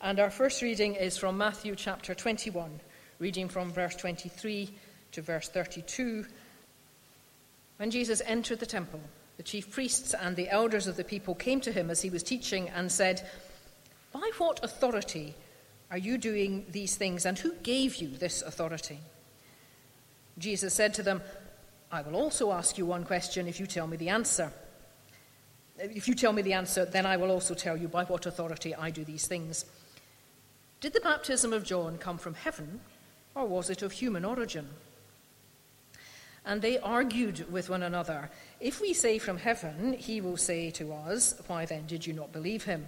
And our first reading is from Matthew chapter 21, reading from verse 23 to verse 32. When Jesus entered the temple, the chief priests and the elders of the people came to him as he was teaching and said, By what authority are you doing these things, and who gave you this authority? Jesus said to them, I will also ask you one question if you tell me the answer. If you tell me the answer, then I will also tell you by what authority I do these things. Did the baptism of John come from heaven, or was it of human origin? And they argued with one another. If we say from heaven, he will say to us, Why then did you not believe him?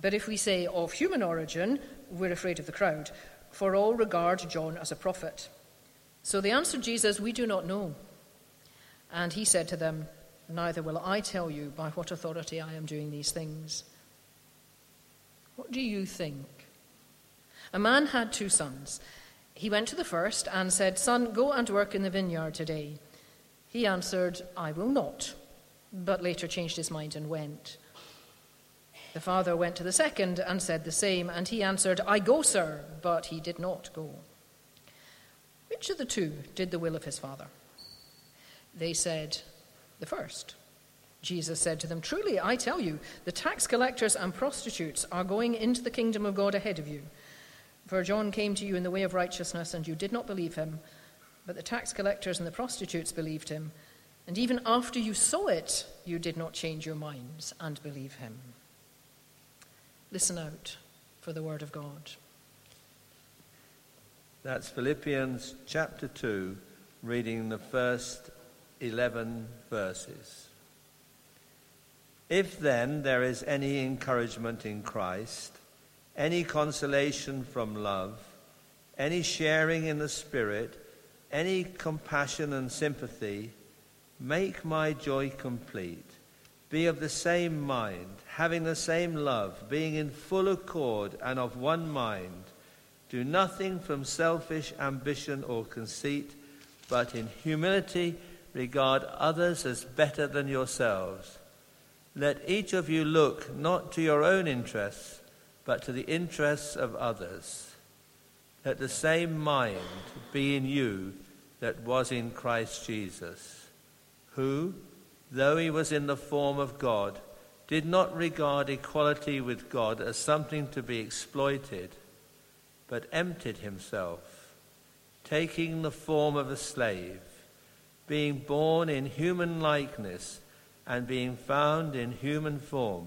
But if we say of human origin, we're afraid of the crowd, for all regard John as a prophet. So they answered Jesus, We do not know. And he said to them, Neither will I tell you by what authority I am doing these things. What do you think? A man had two sons. He went to the first and said, Son, go and work in the vineyard today. He answered, I will not, but later changed his mind and went. The father went to the second and said the same, and he answered, I go, sir, but he did not go. Which of the two did the will of his father? They said, The first. Jesus said to them, Truly, I tell you, the tax collectors and prostitutes are going into the kingdom of God ahead of you. For John came to you in the way of righteousness, and you did not believe him, but the tax collectors and the prostitutes believed him. And even after you saw it, you did not change your minds and believe him. Listen out for the word of God. That's Philippians chapter 2, reading the first 11 verses. If then there is any encouragement in Christ, any consolation from love, any sharing in the Spirit, any compassion and sympathy, make my joy complete. Be of the same mind, having the same love, being in full accord and of one mind. Do nothing from selfish ambition or conceit, but in humility regard others as better than yourselves. Let each of you look not to your own interests, but to the interests of others. Let the same mind be in you that was in Christ Jesus, who, though he was in the form of God, did not regard equality with God as something to be exploited, but emptied himself, taking the form of a slave, being born in human likeness and being found in human form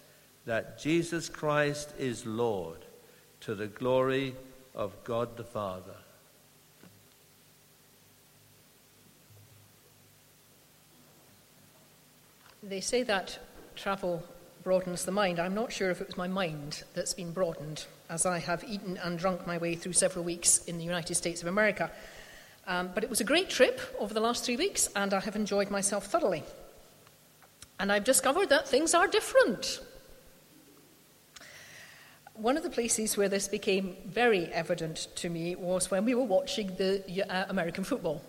that Jesus Christ is Lord to the glory of God the Father. They say that travel broadens the mind. I'm not sure if it was my mind that's been broadened, as I have eaten and drunk my way through several weeks in the United States of America. Um, but it was a great trip over the last three weeks, and I have enjoyed myself thoroughly. And I've discovered that things are different one of the places where this became very evident to me was when we were watching the uh, American football.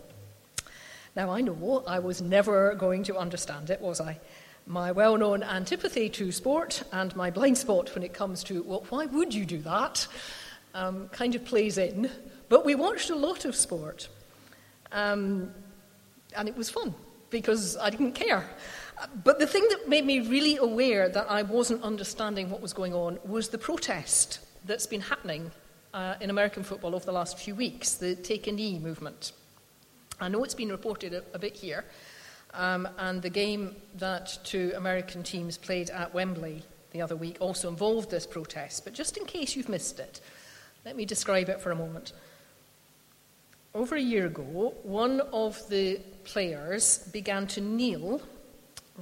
Now, I know I was never going to understand it, was I? My well known antipathy to sport and my blind spot when it comes to, well, why would you do that? Um, kind of plays in. But we watched a lot of sport. Um, and it was fun because I didn't care. But the thing that made me really aware that I wasn't understanding what was going on was the protest that's been happening uh, in American football over the last few weeks, the take a knee movement. I know it's been reported a, a bit here, um, and the game that two American teams played at Wembley the other week also involved this protest. But just in case you've missed it, let me describe it for a moment. Over a year ago, one of the players began to kneel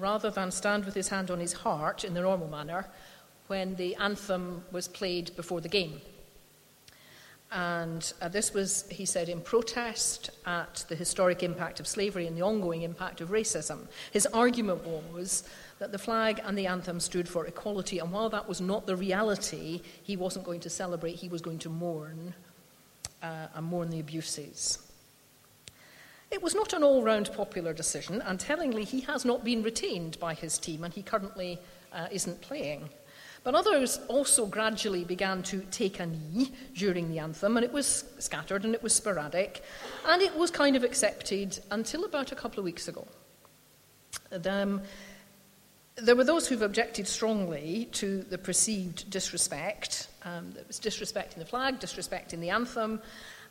rather than stand with his hand on his heart in the normal manner, when the anthem was played before the game. And uh, this was, he said, in protest at the historic impact of slavery and the ongoing impact of racism. His argument was that the flag and the anthem stood for equality, and while that was not the reality, he wasn't going to celebrate, he was going to mourn uh, and mourn the abuses. It was not an all round popular decision, and tellingly, he has not been retained by his team, and he currently uh, isn't playing. But others also gradually began to take a knee during the anthem, and it was scattered and it was sporadic, and it was kind of accepted until about a couple of weeks ago. Um, there were those who've objected strongly to the perceived disrespect. Um, there was disrespecting the flag, disrespecting the anthem,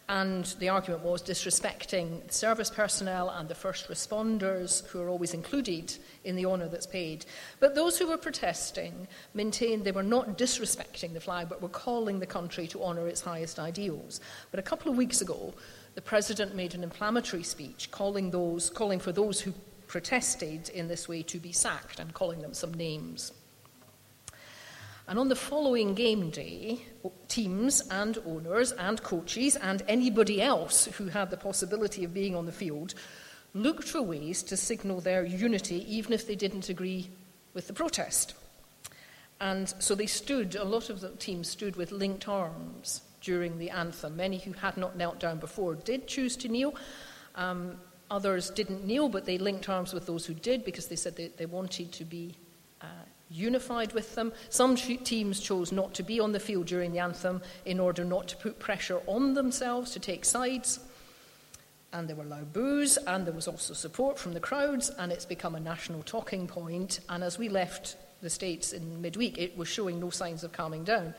and the argument was disrespecting service personnel and the first responders who are always included in the honour that's paid. But those who were protesting maintained they were not disrespecting the flag but were calling the country to honour its highest ideals. But a couple of weeks ago, the president made an inflammatory speech calling, those, calling for those who protested in this way to be sacked and calling them some names. And on the following game day, teams and owners and coaches and anybody else who had the possibility of being on the field looked for ways to signal their unity, even if they didn't agree with the protest. And so they stood, a lot of the teams stood with linked arms during the anthem. Many who had not knelt down before did choose to kneel. Um, others didn't kneel, but they linked arms with those who did because they said they, they wanted to be uh, unified with them. Some teams chose not to be on the field during the anthem in order not to put pressure on themselves to take sides. And there were loud boos, and there was also support from the crowds, and it's become a national talking point. And as we left the States in midweek, it was showing no signs of calming down.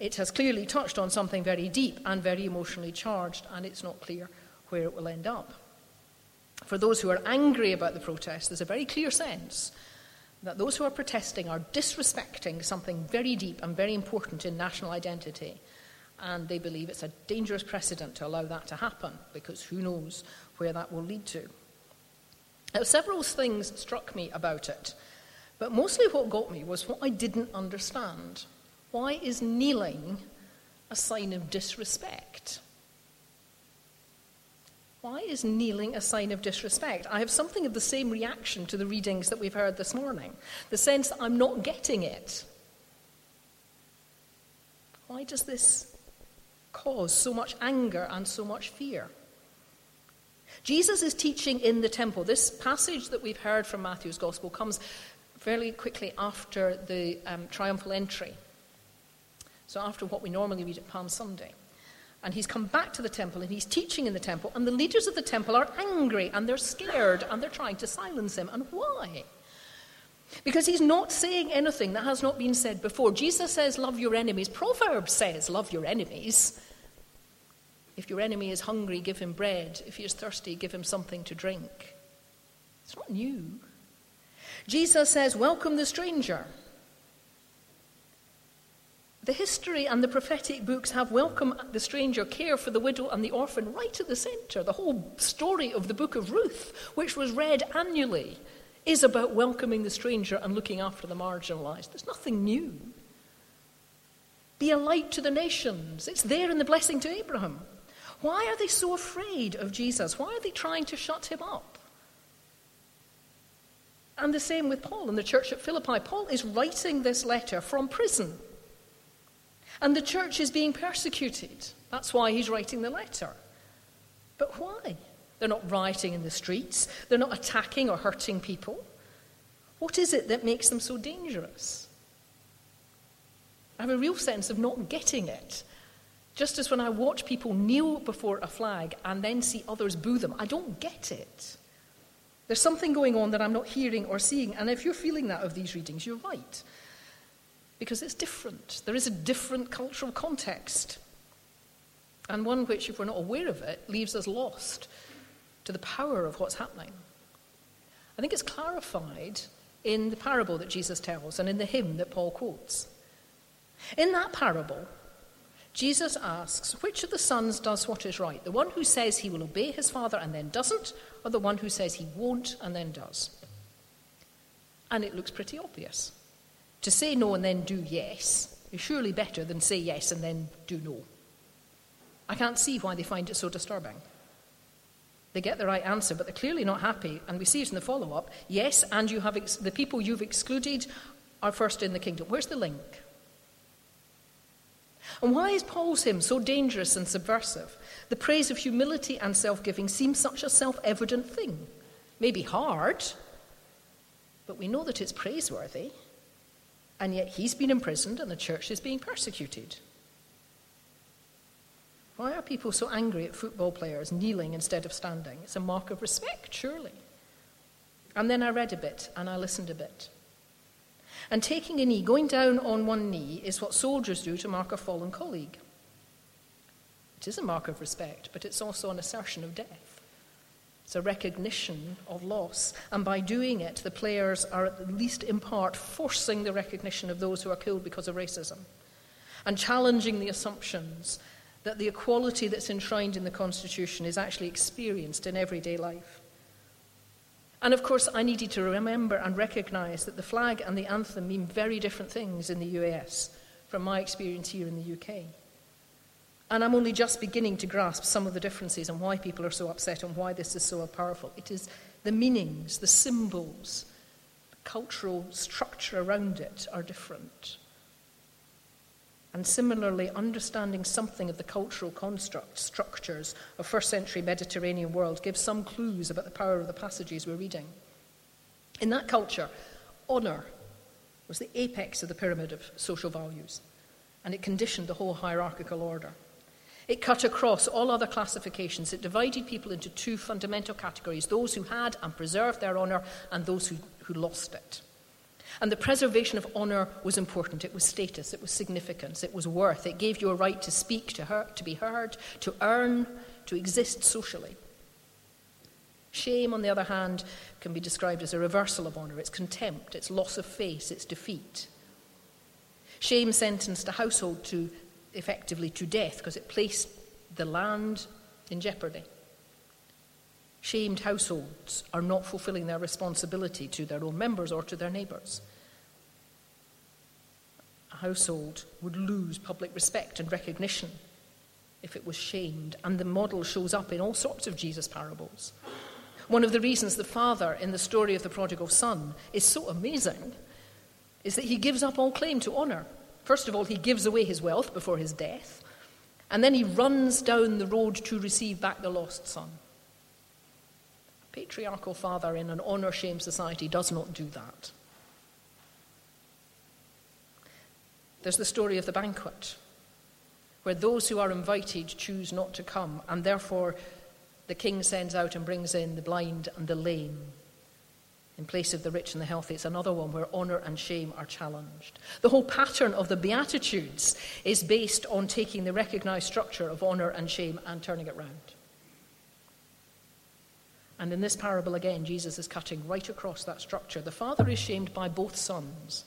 It has clearly touched on something very deep and very emotionally charged, and it's not clear where it will end up. For those who are angry about the protest, there's a very clear sense that those who are protesting are disrespecting something very deep and very important in national identity. And they believe it's a dangerous precedent to allow that to happen because who knows where that will lead to. Now, several things struck me about it, but mostly what got me was what I didn't understand. Why is kneeling a sign of disrespect? Why is kneeling a sign of disrespect? I have something of the same reaction to the readings that we've heard this morning the sense that I'm not getting it. Why does this cause so much anger and so much fear? Jesus is teaching in the temple. This passage that we've heard from Matthew's Gospel comes fairly quickly after the um, triumphal entry. So, after what we normally read at Palm Sunday. And he's come back to the temple and he's teaching in the temple, and the leaders of the temple are angry and they're scared and they're trying to silence him. And why? Because he's not saying anything that has not been said before. Jesus says, Love your enemies. Proverbs says, Love your enemies. If your enemy is hungry, give him bread. If he is thirsty, give him something to drink. It's not new. Jesus says, Welcome the stranger. The history and the prophetic books have welcome the stranger, care for the widow and the orphan right at the centre. The whole story of the book of Ruth, which was read annually, is about welcoming the stranger and looking after the marginalised. There's nothing new. Be a light to the nations. It's there in the blessing to Abraham. Why are they so afraid of Jesus? Why are they trying to shut him up? And the same with Paul in the church at Philippi. Paul is writing this letter from prison. And the church is being persecuted. That's why he's writing the letter. But why? They're not rioting in the streets, they're not attacking or hurting people. What is it that makes them so dangerous? I have a real sense of not getting it. Just as when I watch people kneel before a flag and then see others boo them, I don't get it. There's something going on that I'm not hearing or seeing. And if you're feeling that of these readings, you're right because it's different. There is a different cultural context, and one which, if we're not aware of it, leaves us lost to the power of what's happening. I think it's clarified in the parable that Jesus tells and in the hymn that Paul quotes. In that parable, Jesus asks, Which of the sons does what is right? The one who says he will obey his father and then doesn't, or the one who says he won't and then does? And it looks pretty obvious. To say no and then do yes is surely better than say yes and then do no. I can't see why they find it so disturbing. They get the right answer, but they're clearly not happy. And we see it in the follow up. Yes, and you have ex- the people you've excluded are first in the kingdom. Where's the link? And why is Paul's hymn so dangerous and subversive? The praise of humility and self giving seems such a self evident thing. Maybe hard, but we know that it's praiseworthy. And yet he's been imprisoned and the church is being persecuted. Why are people so angry at football players kneeling instead of standing? It's a mark of respect, surely. And then I read a bit and I listened a bit. And taking a knee, going down on one knee, is what soldiers do to mark a fallen colleague. It is a mark of respect, but it's also an assertion of death. It's a recognition of loss. And by doing it, the players are, at least in part, forcing the recognition of those who are killed because of racism and challenging the assumptions that the equality that's enshrined in the Constitution is actually experienced in everyday life. And of course, I needed to remember and recognize that the flag and the anthem mean very different things in the US from my experience here in the UK. And I'm only just beginning to grasp some of the differences and why people are so upset and why this is so powerful. It is the meanings, the symbols, the cultural structure around it are different. And similarly, understanding something of the cultural construct, structures of first century Mediterranean world gives some clues about the power of the passages we're reading. In that culture, honour was the apex of the pyramid of social values, and it conditioned the whole hierarchical order. It cut across all other classifications. It divided people into two fundamental categories those who had and preserved their honour, and those who, who lost it. And the preservation of honour was important. It was status, it was significance, it was worth. It gave you a right to speak, to, to be heard, to earn, to exist socially. Shame, on the other hand, can be described as a reversal of honour. It's contempt, it's loss of face, it's defeat. Shame sentenced a household to effectively to death because it placed the land in jeopardy. Shamed households are not fulfilling their responsibility to their own members or to their neighbours. A household would lose public respect and recognition if it was shamed, and the model shows up in all sorts of Jesus' parables. One of the reasons the father in the story of the prodigal son is so amazing is that he gives up all claim to honour. First of all, he gives away his wealth before his death, and then he runs down the road to receive back the lost son patriarchal father in an honour shame society does not do that. There's the story of the banquet, where those who are invited choose not to come, and therefore the king sends out and brings in the blind and the lame in place of the rich and the healthy. It's another one where honour and shame are challenged. The whole pattern of the Beatitudes is based on taking the recognised structure of honour and shame and turning it round. And in this parable again, Jesus is cutting right across that structure. The father is shamed by both sons.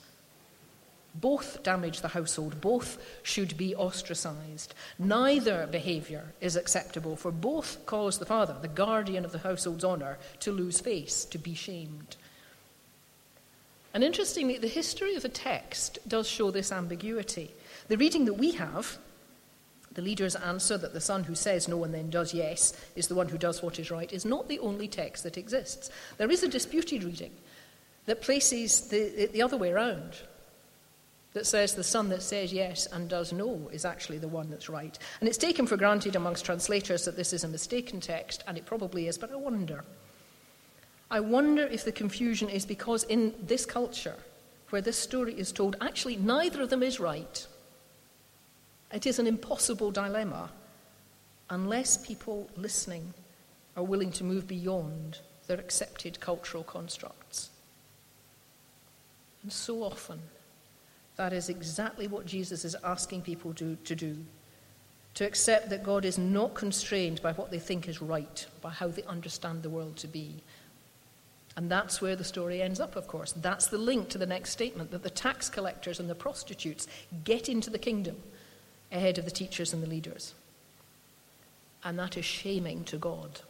Both damage the household, both should be ostracized. Neither behavior is acceptable, for both cause the father, the guardian of the household's honor, to lose face, to be shamed. And interestingly, the history of the text does show this ambiguity. The reading that we have the leader's answer that the son who says no and then does yes is the one who does what is right is not the only text that exists. There is a disputed reading that places the, the other way around, that says the son that says yes and does no is actually the one that's right. And it's taken for granted amongst translators that this is a mistaken text, and it probably is, but I wonder. I wonder if the confusion is because in this culture, where this story is told, actually neither of them is right. It is an impossible dilemma unless people listening are willing to move beyond their accepted cultural constructs. And so often, that is exactly what Jesus is asking people to, to do to accept that God is not constrained by what they think is right, by how they understand the world to be. And that's where the story ends up, of course. That's the link to the next statement that the tax collectors and the prostitutes get into the kingdom ahead of the teachers and the leaders. And that is shaming to God.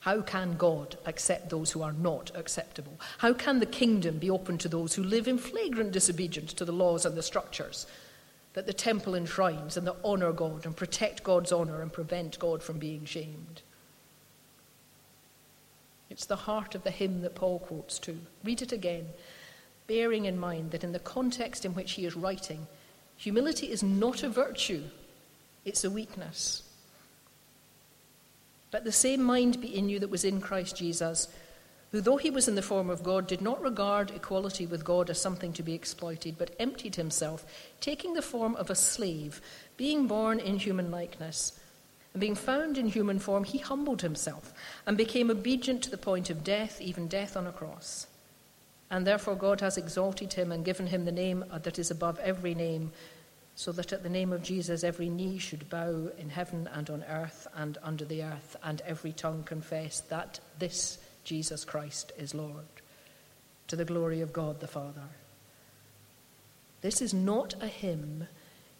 How can God accept those who are not acceptable? How can the kingdom be open to those who live in flagrant disobedience to the laws and the structures that the temple enshrines and that honour God and protect God's honour and prevent God from being shamed? It's the heart of the hymn that Paul quotes too. Read it again, bearing in mind that in the context in which he is writing, humility is not a virtue, it's a weakness. Let the same mind be in you that was in Christ Jesus, who, though he was in the form of God, did not regard equality with God as something to be exploited, but emptied himself, taking the form of a slave, being born in human likeness. And being found in human form, he humbled himself and became obedient to the point of death, even death on a cross. And therefore, God has exalted him and given him the name that is above every name so that at the name of Jesus every knee should bow in heaven and on earth and under the earth, and every tongue confess that this Jesus Christ is Lord, to the glory of God the Father. This is not a hymn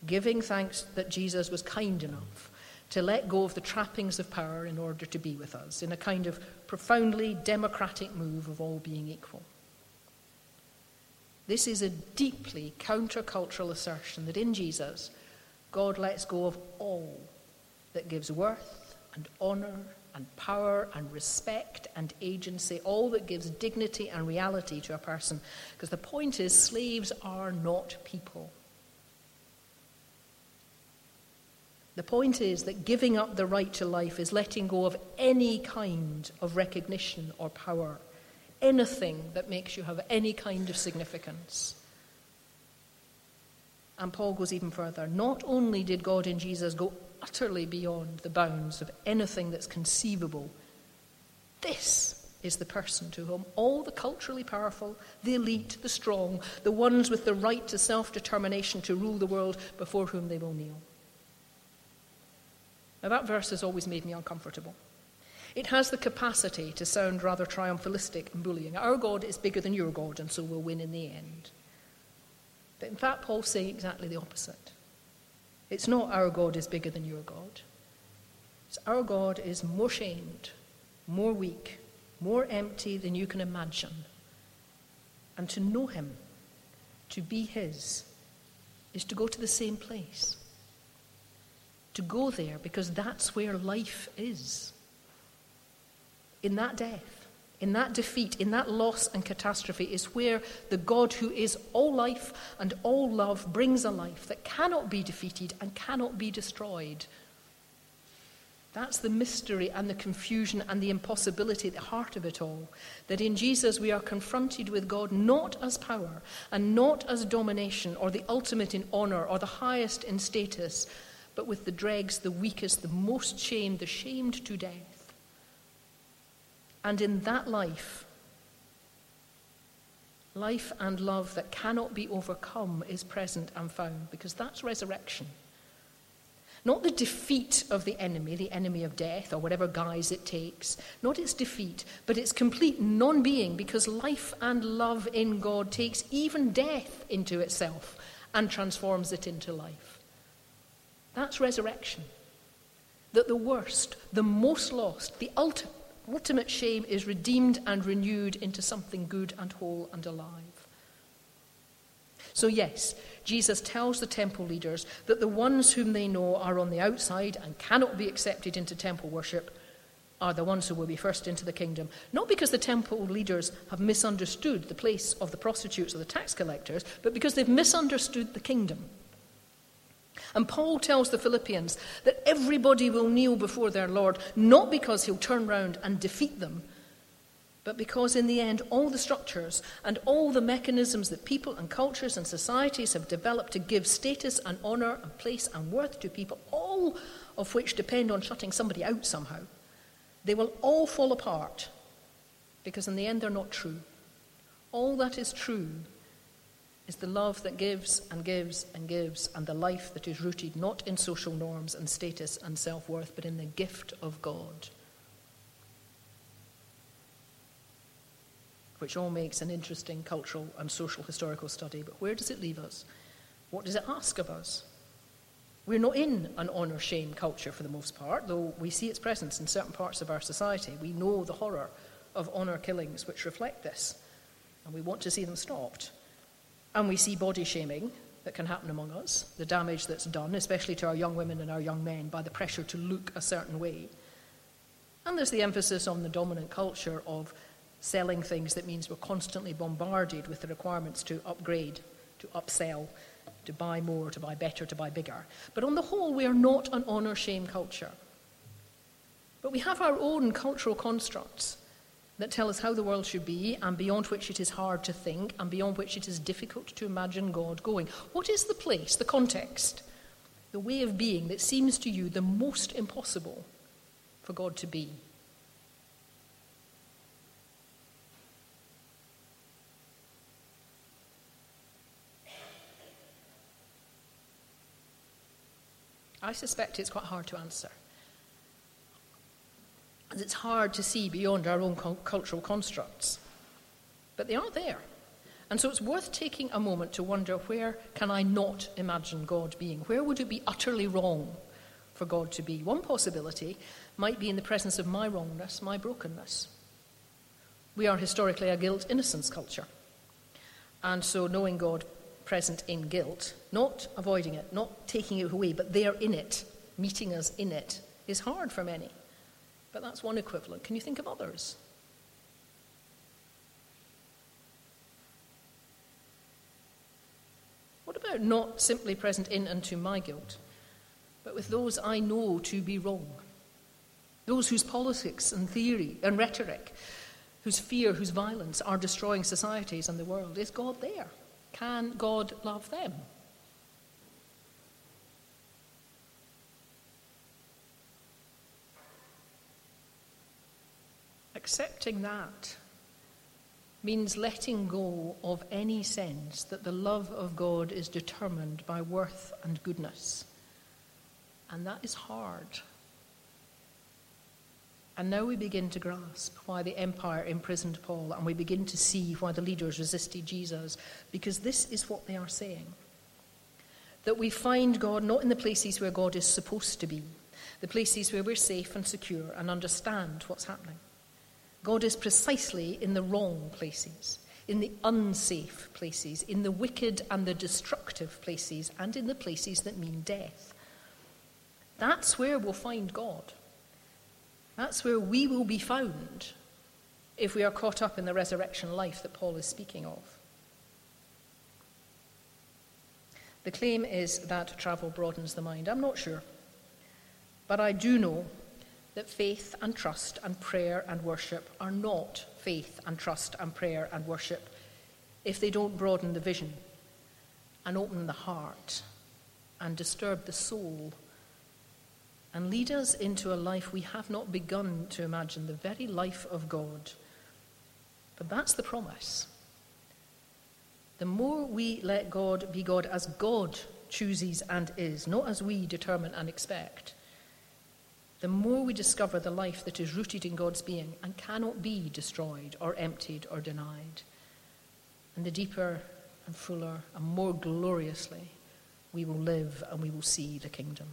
giving thanks that Jesus was kind enough to let go of the trappings of power in order to be with us, in a kind of profoundly democratic move of all being equal. This is a deeply countercultural assertion that in Jesus, God lets go of all that gives worth and honour and power and respect and agency, all that gives dignity and reality to a person. Because the point is, slaves are not people. The point is that giving up the right to life is letting go of any kind of recognition or power anything that makes you have any kind of significance. And Paul goes even further. Not only did God in Jesus go utterly beyond the bounds of anything that's conceivable, this is the person to whom all the culturally powerful, the elite, the strong, the ones with the right to self determination to rule the world, before whom they will kneel. Now, that verse has always made me uncomfortable. It has the capacity to sound rather triumphalistic and bullying. Our God is bigger than your God, and so we'll win in the end. But in fact, Paul's saying exactly the opposite. It's not our God is bigger than your God. It's our God is more shamed, more weak, more empty than you can imagine. And to know him, to be his, is to go to the same place. To go there because that's where life is in that death, in that defeat, in that loss and catastrophe, is where the God who is all life and all love brings a life that cannot be defeated and cannot be destroyed. That's the mystery and the confusion and the impossibility at the heart of it all. That in Jesus we are confronted with God not as power and not as domination or the ultimate in honour or the highest in status, but with the dregs, the weakest, the most shamed, the shamed to death. And in that life, life and love that cannot be overcome is present and found because that's resurrection. Not the defeat of the enemy, the enemy of death, or whatever guise it takes, not its defeat, but its complete non being because life and love in God takes even death into itself and transforms it into life. That's resurrection. That the worst, the most lost, the ultimate, ultimate shame is redeemed and renewed into something good and whole and alive. So, yes, Jesus tells the temple leaders that the ones whom they know are on the outside and cannot be accepted into temple worship are the ones who will be first into the kingdom. Not because the temple leaders have misunderstood the place of the prostitutes or the tax collectors, but because they've misunderstood the kingdom. And Paul tells the Philippians that everybody will kneel before their Lord, not because he'll turn round and defeat them, but because in the end, all the structures and all the mechanisms that people and cultures and societies have developed to give status and honour and place and worth to people, all of which depend on shutting somebody out somehow, they will all fall apart because in the end they're not true. All that is true is the love that gives and gives and gives, and the life that is rooted not in social norms and status and self worth, but in the gift of God. Which all makes an interesting cultural and social historical study. But where does it leave us? What does it ask of us? We're not in an honour shame culture for the most part, though we see its presence in certain parts of our society. We know the horror of honour killings which reflect this, and we want to see them stopped. And we see body shaming that can happen among us, the damage that's done, especially to our young women and our young men, by the pressure to look a certain way. And there's the emphasis on the dominant culture of selling things that means we're constantly bombarded with the requirements to upgrade, to upsell, to buy more, to buy better, to buy bigger. But on the whole, we are not an honour shame culture. But we have our own cultural constructs that tell us how the world should be and beyond which it is hard to think and beyond which it is difficult to imagine God going. What is the place, the context, the way of being that seems to you the most impossible for God to be? I suspect it's quite hard to answer. And it's hard to see beyond our own cultural constructs. But they are there. And so it's worth taking a moment to wonder where can I not imagine God being? Where would it be utterly wrong for God to be? One possibility might be in the presence of my wrongness, my brokenness. We are historically a guilt innocence culture. And so knowing God present in guilt, not avoiding it, not taking it away, but there in it, meeting us in it, is hard for many. But that's one equivalent. Can you think of others? What about not simply present in and to my guilt, but with those I know to be wrong? Those whose politics and theory and rhetoric, whose fear, whose violence are destroying societies and the world. Is God there? Can God love them? Accepting that means letting go of any sense that the love of God is determined by worth and goodness. And that is hard. And now we begin to grasp why the empire imprisoned Paul, and we begin to see why the leaders resisted Jesus, because this is what they are saying. That we find God not in the places where God is supposed to be, the places where we're safe and secure and understand what's happening. God is precisely in the wrong places, in the unsafe places, in the wicked and the destructive places, and in the places that mean death. That's where we'll find God. That's where we will be found if we are caught up in the resurrection life that Paul is speaking of. The claim is that travel broadens the mind. I'm not sure. But I do know that faith and trust and prayer and worship are not faith and trust and prayer and worship if they don't broaden the vision and open the heart and disturb the soul and lead us into a life we have not begun to imagine, the very life of God. But that's the promise. The more we let God be God as God chooses and is, not as we determine and expect, the more we discover the life that is rooted in God's being and cannot be destroyed or emptied or denied. And the deeper and fuller and more gloriously we will live and we will see the kingdom.